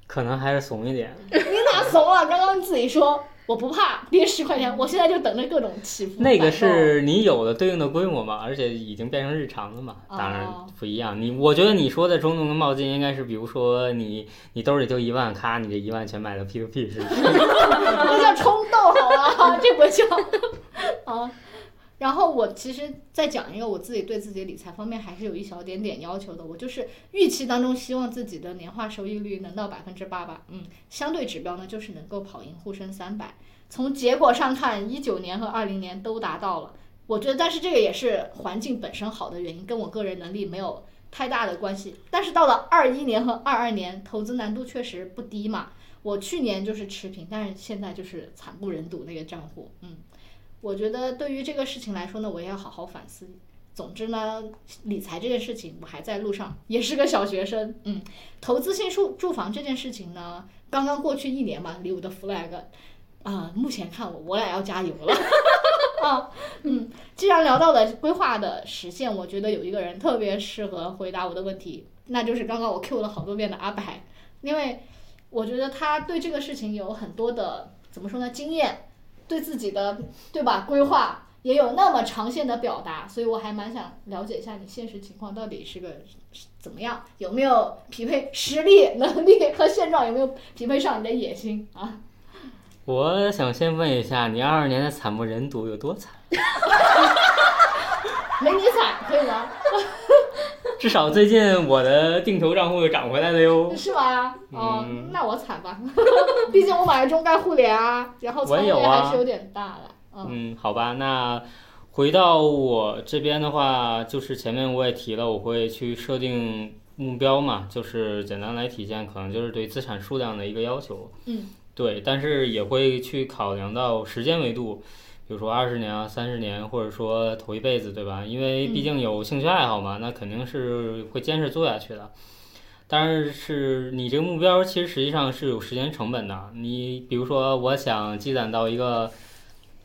可能还是怂一点。你哪怂了？刚刚自己说。我不怕跌十块钱，我现在就等着各种起伏。那个是你有的对应的规模嘛，而且已经变成日常了嘛，当然不一样。你我觉得你说的冲动的冒进，应该是比如说你你兜里就一万，咔，你这一万全买了 P to P 是？那叫冲动好吧？这不叫啊。然后我其实再讲一个我自己对自己理财方面还是有一小点点要求的，我就是预期当中希望自己的年化收益率能到百分之八吧，嗯，相对指标呢就是能够跑赢沪深三百。从结果上看，一九年和二零年都达到了，我觉得，但是这个也是环境本身好的原因，跟我个人能力没有太大的关系。但是到了二一年和二二年，投资难度确实不低嘛。我去年就是持平，但是现在就是惨不忍睹那个账户，嗯。我觉得对于这个事情来说呢，我也要好好反思。总之呢，理财这件事情我还在路上，也是个小学生。嗯，投资性住住房这件事情呢，刚刚过去一年嘛，离我的 flag 啊，目前看我我俩要加油了。啊，嗯，既然聊到了规划的实现，我觉得有一个人特别适合回答我的问题，那就是刚刚我 Q 了好多遍的阿白，因为我觉得他对这个事情有很多的怎么说呢经验。对自己的对吧规划也有那么长线的表达，所以我还蛮想了解一下你现实情况到底是个怎么样，有没有匹配实力、能力和现状，有没有匹配上你的野心啊？我想先问一下，你二二年的惨不忍睹有多惨？没你惨，可以吗？至少最近我的定投账户又涨回来了哟。是吗？哦，那我惨吧，毕竟我买了中概互联啊，然后仓位还是有点大了。嗯，好吧，那回到我这边的话，就是前面我也提了，我会去设定目标嘛，就是简单来体现，可能就是对资产数量的一个要求。嗯，对，但是也会去考量到时间维度。比如说二十年啊、三十年，或者说头一辈子，对吧？因为毕竟有兴趣爱好嘛，那肯定是会坚持做下去的。但是是你这个目标其实实际上是有时间成本的。你比如说，我想积攒到一个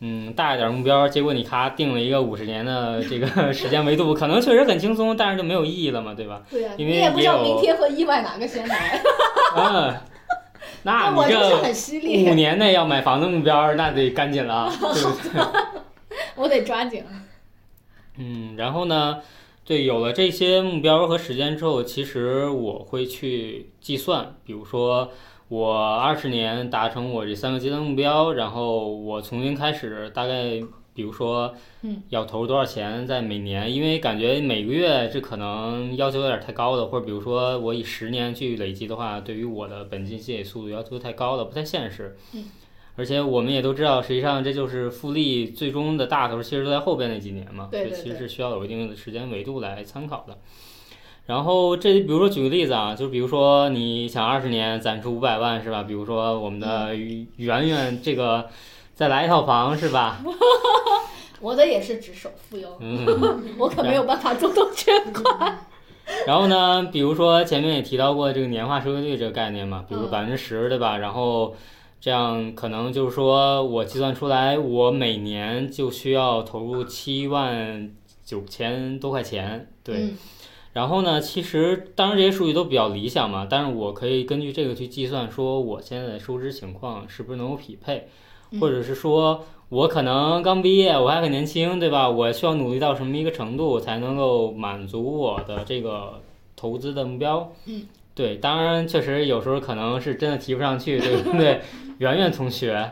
嗯大一点目标，结果你咔定了一个五十年的这个 时间维度，可能确实很轻松，但是就没有意义了嘛，对吧？对呀，因为你也不知道明天和意外哪个先来。嗯。那我就是很犀利五年内要买房的目标，那得赶紧了，对不对？我得抓紧。嗯，然后呢？对，有了这些目标和时间之后，其实我会去计算，比如说我二十年达成我这三个阶段目标，然后我重新开始，大概。比如说，嗯，要投入多少钱在每年？因为感觉每个月这可能要求有点太高了，或者比如说我以十年去累积的话，对于我的本金积累速度要求太高了，不太现实。嗯，而且我们也都知道，实际上这就是复利最终的大头，其实都在后边那几年嘛，对其实是需要有一定的时间维度来参考的。然后这比如说举个例子啊，就比如说你想二十年攒出五百万是吧？比如说我们的圆圆这个。再来一套房是吧？我的也是只首付哟，我可没有办法主动捐款。然后呢，比如说前面也提到过这个年化收益率这个概念嘛，比如百分之十，对吧？然后这样可能就是说我计算出来，我每年就需要投入七万九千多块钱，对。然后呢，其实当然这些数据都比较理想嘛，但是我可以根据这个去计算，说我现在的收支情况是不是能够匹配。或者是说，我可能刚毕业，我还很年轻，对吧？我需要努力到什么一个程度，才能够满足我的这个投资的目标？嗯，对，当然，确实有时候可能是真的提不上去，对不对？圆圆同学，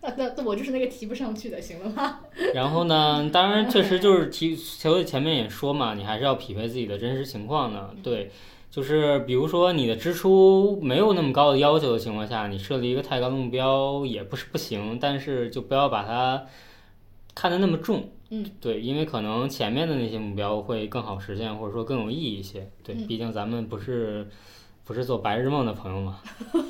那那我就是那个提不上去的，行了吗？然后呢，当然确实就是提，球前面也说嘛，你还是要匹配自己的真实情况呢，对。就是比如说你的支出没有那么高的要求的情况下，你设立一个太高的目标也不是不行，但是就不要把它看得那么重。嗯，对，因为可能前面的那些目标会更好实现，或者说更有意义一些。对，毕竟咱们不是不是做白日梦的朋友嘛。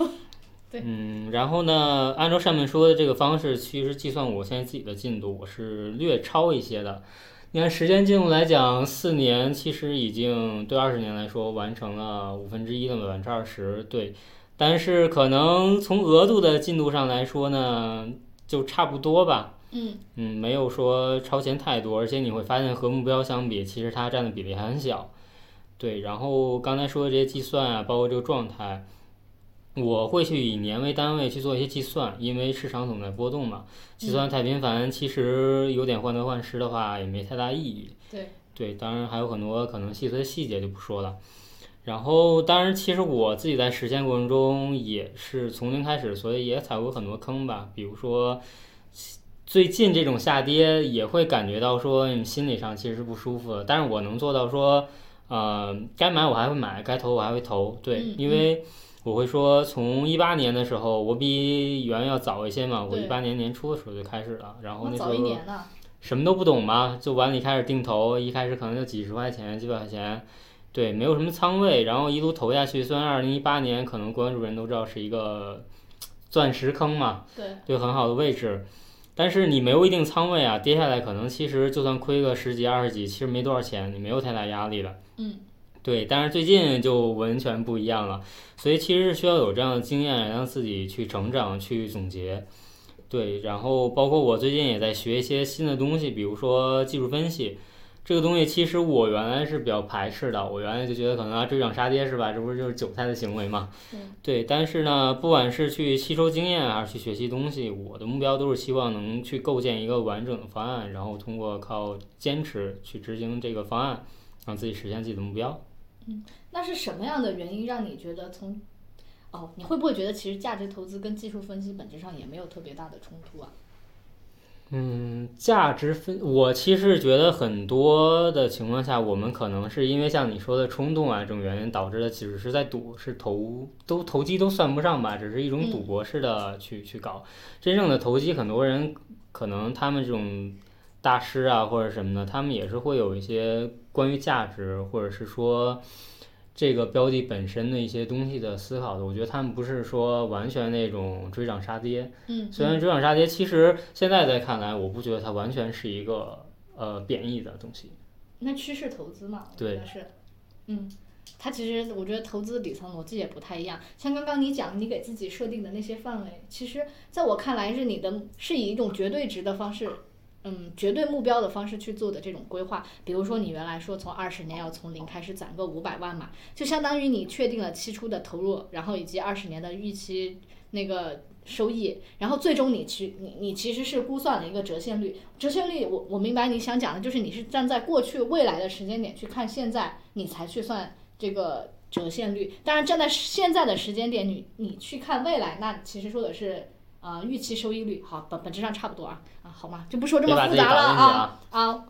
对。嗯，然后呢，按照上面说的这个方式，其实计算我现在自己的进度，我是略超一些的。你看时间进度来讲，四年其实已经对二十年来说完成了五分之一的百分之二十，对。但是可能从额度的进度上来说呢，就差不多吧。嗯嗯，没有说超前太多，而且你会发现和目标相比，其实它占的比例还很小。对，然后刚才说的这些计算啊，包括这个状态。我会去以年为单位去做一些计算，因为市场总在波动嘛，计算太频繁，其实有点患得患失的话也没太大意义。对对，当然还有很多可能细碎的细节就不说了。然后，当然其实我自己在实践过程中也是从零开始，所以也踩过很多坑吧。比如说，最近这种下跌也会感觉到说你心理上其实是不舒服的，但是我能做到说，呃，该买我还会买，该投我还会投，对，嗯因为我会说从一八年的时候，我比圆要早一些嘛，我一八年年初的时候就开始了，然后那时候什么都不懂嘛，就往里开始定投，一开始可能就几十块钱、几百块钱，对，没有什么仓位，然后一路投下去。虽然二零一八年可能关注人都知道是一个钻石坑嘛，对，对，很好的位置，但是你没有一定仓位啊，跌下来可能其实就算亏个十几、二十几，其实没多少钱，你没有太大压力的。嗯，对，但是最近就完全不一样了，所以其实是需要有这样的经验，让自己去成长、去总结。对，然后包括我最近也在学一些新的东西，比如说技术分析。这个东西其实我原来是比较排斥的，我原来就觉得可能啊追涨杀跌是吧？这不是就是韭菜的行为嘛？嗯对，但是呢，不管是去吸收经验还是去学习东西，我的目标都是希望能去构建一个完整的方案，然后通过靠坚持去执行这个方案，让自己实现自己的目标。那是什么样的原因让你觉得从？哦，你会不会觉得其实价值投资跟技术分析本质上也没有特别大的冲突啊？嗯，价值分，我其实觉得很多的情况下，我们可能是因为像你说的冲动啊这种原因导致的，其实是在赌，是投都投机都算不上吧，只是一种赌博式的去、去搞。真正的投机，很多人可能他们这种大师啊或者什么的，他们也是会有一些关于价值或者是说这个标的本身的一些东西的思考的。我觉得他们不是说完全那种追涨杀跌。嗯，虽然追涨杀跌，其实现在在看来，我不觉得它完全是一个呃贬义的东西。那趋势投资嘛，我觉对得是，嗯，它其实我觉得投资底层逻辑也不太一样。像刚刚你讲你给自己设定的那些范围，其实在我看来是你的是以一种绝对值的方式。嗯，绝对目标的方式去做的这种规划，比如说你原来说从二十年要从零开始攒个五百万嘛，就相当于你确定了期初的投入，然后以及二十年的预期那个收益，然后最终你去你你其实是估算了一个折现率，折现率我我明白你想讲的就是你是站在过去未来的时间点去看现在，你才去算这个折现率。当然站在现在的时间点，你你去看未来，那其实说的是呃预期收益率，好本本质上差不多啊啊好吗？就不说这么复杂了啊啊，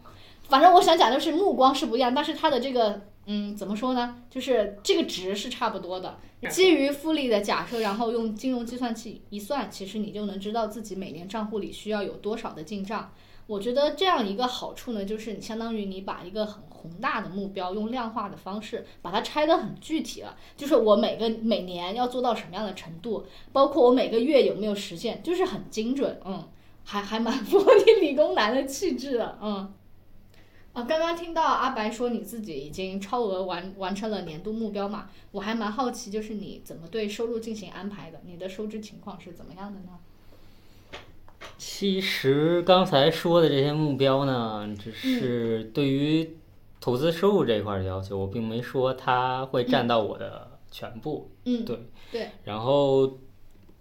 反正我想讲的是目光是不一样，但是它的这个嗯怎么说呢？就是这个值是差不多的。基于复利的假设，然后用金融计算器一算，其实你就能知道自己每年账户里需要有多少的进账。我觉得这样一个好处呢，就是你相当于你把一个很宏大的目标用量化的方式把它拆得很具体了，就是我每个每年要做到什么样的程度，包括我每个月有没有实现，就是很精准，嗯，还还蛮符合你理工男的气质的，嗯。啊，刚刚听到阿白说你自己已经超额完完成了年度目标嘛，我还蛮好奇，就是你怎么对收入进行安排的？你的收支情况是怎么样的呢？其实刚才说的这些目标呢，只是对于投资收入这一块儿的要求，我并没说它会占到我的全部。嗯，对对，然后，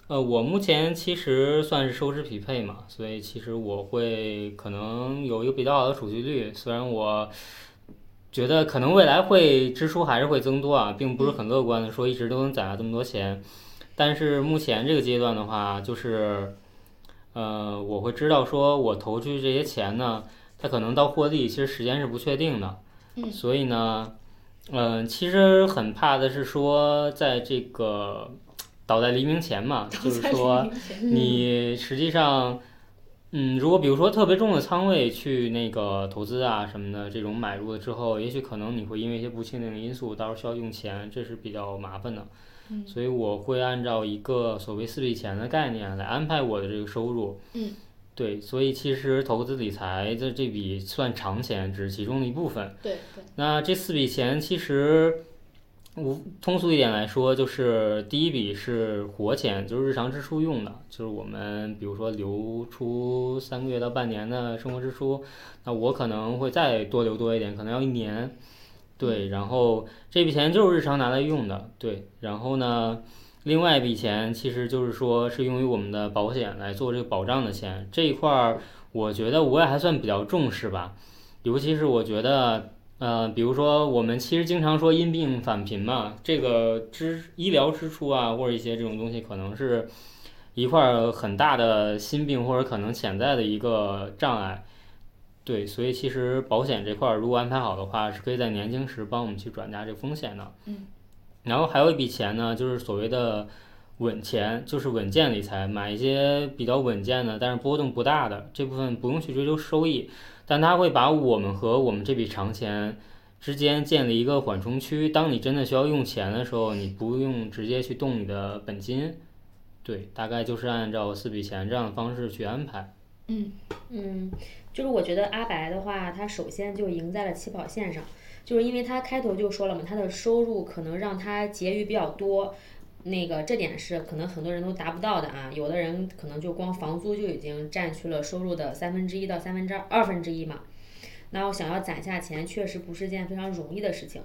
呃，我目前其实算是收支匹配嘛，所以其实我会可能有一个比较好的储蓄率，虽然我觉得可能未来会支出还是会增多啊，并不是很乐观的说一直都能攒下这么多钱，但是目前这个阶段的话，就是，呃，我会知道说我投出去这些钱呢，它可能到获利其实时间是不确定的，嗯所以呢。嗯，其实很怕的是说，在这个倒在黎明前嘛，就是说你实际上，嗯，如果比如说特别重的仓位去那个投资啊什么的，这种买入了之后，也许可能你会因为一些不确定的因素，到时候需要用钱，这是比较麻烦的。嗯所以我会按照一个所谓四笔钱的概念来安排我的这个收入。嗯，对，所以其实投资理财的这笔算长钱，只是其中的一部分。对对，那这四笔钱其实，我通俗一点来说，就是第一笔是活钱，就是日常支出用的，就是我们比如说留出三个月到半年的生活支出，那我可能会再多留多一点，可能要一年。对，然后这笔钱就是日常拿来用的，对，然后呢，另外一笔钱其实就是说是用于我们的保险来做这个保障的钱，这一块儿我觉得我也还算比较重视吧，尤其是我觉得。呃，比如说我们其实经常说因病返贫嘛，这个支医疗支出啊，或者一些这种东西，可能是一块儿很大的心病或者可能潜在的一个障碍。对，所以其实保险这块儿如果安排好的话，是可以在年轻时帮我们去转嫁这个风险的。嗯。然后还有一笔钱呢，就是所谓的稳钱，就是稳健理财，买一些比较稳健的，但是波动不大的这部分不用去追求收益，但它会把我们和我们这笔长钱之间建立一个缓冲区。当你真的需要用钱的时候，你不用直接去动你的本金。对，大概就是按照四笔钱这样的方式去安排。嗯嗯，就是我觉得阿白的话，他首先就赢在了起跑线上，就是因为他开头就说了嘛，他的收入可能让他结余比较多，那个这点是可能很多人都达不到的啊，有的人可能就光房租就已经占去了收入的三分之一到三分之二分之一嘛，那我想要攒下钱，确实不是件非常容易的事情，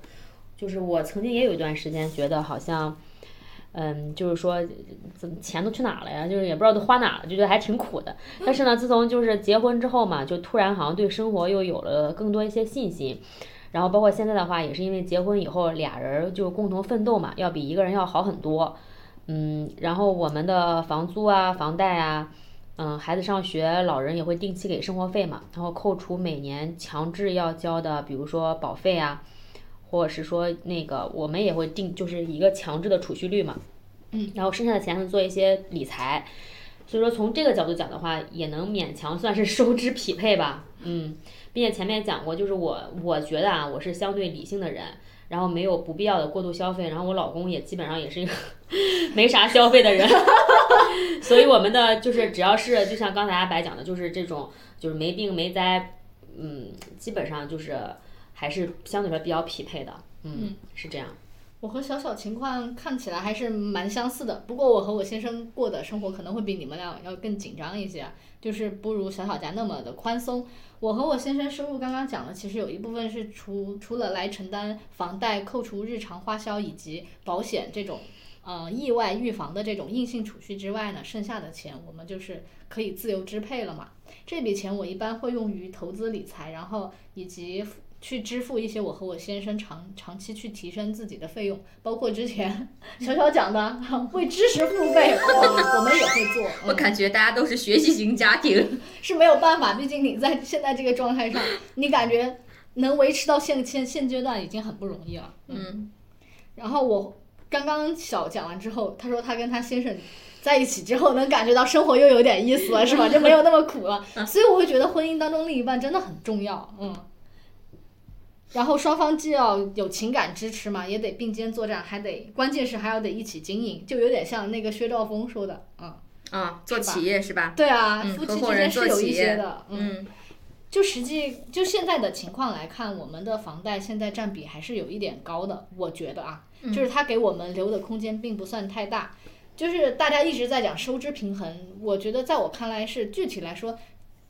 就是我曾经也有一段时间觉得好像。嗯，就是说，怎么钱都去哪了呀？就是也不知道都花哪了，就觉得还挺苦的。但是呢，自从就是结婚之后嘛，就突然好像对生活又有了更多一些信心。然后包括现在的话，也是因为结婚以后俩人就共同奋斗嘛，要比一个人要好很多。嗯，然后我们的房租啊、房贷啊，嗯，孩子上学，老人也会定期给生活费嘛，然后扣除每年强制要交的，比如说保费啊。或者是说那个，我们也会定，就是一个强制的储蓄率嘛，嗯，然后剩下的钱呢做一些理财，所以说从这个角度讲的话，也能勉强算是收支匹配吧，嗯，并且前面讲过，就是我我觉得啊，我是相对理性的人，然后没有不必要的过度消费，然后我老公也基本上也是一个 没啥消费的人，所以我们的就是只要是就像刚才阿白讲的，就是这种就是没病没灾，嗯，基本上就是。还是相对来说比较匹配的，嗯，是这样。我和小小情况看起来还是蛮相似的，不过我和我先生过的生活可能会比你们俩要更紧张一些，就是不如小小家那么的宽松。我和我先生收入刚刚讲了，其实有一部分是除除了来承担房贷、扣除日常花销以及保险这种，呃，意外预防的这种硬性储蓄之外呢，剩下的钱我们就是可以自由支配了嘛。这笔钱我一般会用于投资理财，然后以及。去支付一些我和我先生长长期去提升自己的费用，包括之前 小小讲的为知识付费，我们也会做。我感觉大家都是学习型家庭，是没有办法，毕竟你在现在这个状态上，你感觉能维持到现现现阶段已经很不容易了。嗯。然后我刚刚小讲完之后，他说他跟他先生在一起之后，能感觉到生活又有点意思了，是吧？就没有那么苦了。所以我会觉得婚姻当中另一半真的很重要。嗯。然后双方既要有情感支持嘛，也得并肩作战，还得关键是还要得一起经营，就有点像那个薛兆丰说的，嗯，啊，做企业是吧？对啊，夫妻之间是有一些的，嗯，就实际就现在的情况来看，我们的房贷现在占比还是有一点高的，我觉得啊，就是他给我们留的空间并不算太大，就是大家一直在讲收支平衡，我觉得在我看来是具体来说。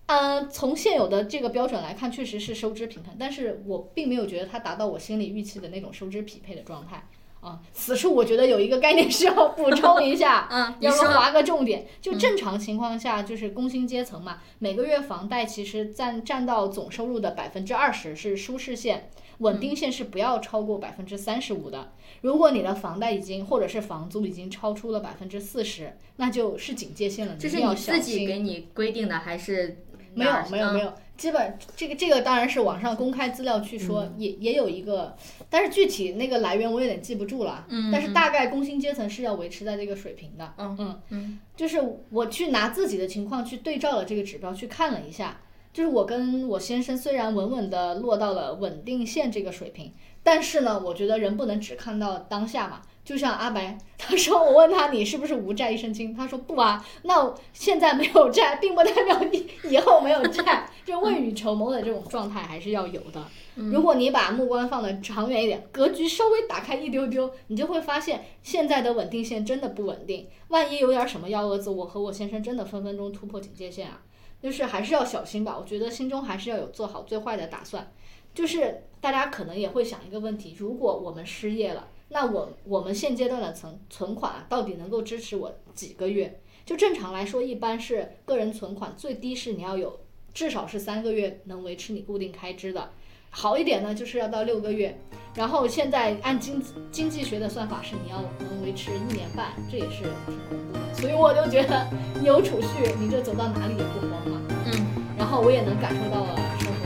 嗯，从现有的这个标准来看，确实是收支平衡，但是我并没有觉得它达到我心里预期的那种收支匹配的状态啊。此处我觉得有一个概念需要补 充一下，嗯，要不划个重点，就正常情况下，就是工薪阶层嘛，每个月房贷其实占占到总收入的百分之二十是舒适线，稳定线是不要超过百分之三十五的。如果你的房贷已经或者是房租已经超出了百分之四十，那就是警戒线了，这是你自己给你规定的还是？没有没有没有，基本这个这个当然是网上公开资料去说，也也有一个，但是具体那个来源我有点记不住了。嗯，但是大概工薪阶层是要维持在这个水平的。嗯嗯嗯，就是我去拿自己的情况去对照了这个指标去看了一下，就是我跟我先生虽然稳稳的落到了稳定线这个水平，但是呢，我觉得人不能只看到当下嘛。就像阿白，他说我问他你是不是无债一身轻，他说不啊，那现在没有债，并不代表你 以后没有债，就未雨绸缪的这种状态还是要有的。如果你把目光放得长远一点，格局稍微打开一丢丢，你就会发现现在的稳定线真的不稳定。万一有点什么幺蛾子，我和我先生真的分分钟突破警戒线啊，就是还是要小心吧。我觉得心中还是要有做好最坏的打算。就是大家可能也会想一个问题：如果我们失业了？那我我们现阶段的存存款到底能够支持我几个月？就正常来说，一般是个人存款最低是你要有至少是三个月能维持你固定开支的。好一点呢，就是要到六个月。然后现在按经经济学的算法是你要能维持一年半，这也是挺恐怖的。所以我就觉得 有储蓄，你这走到哪里也不慌嘛。嗯，然后我也能感受到了生活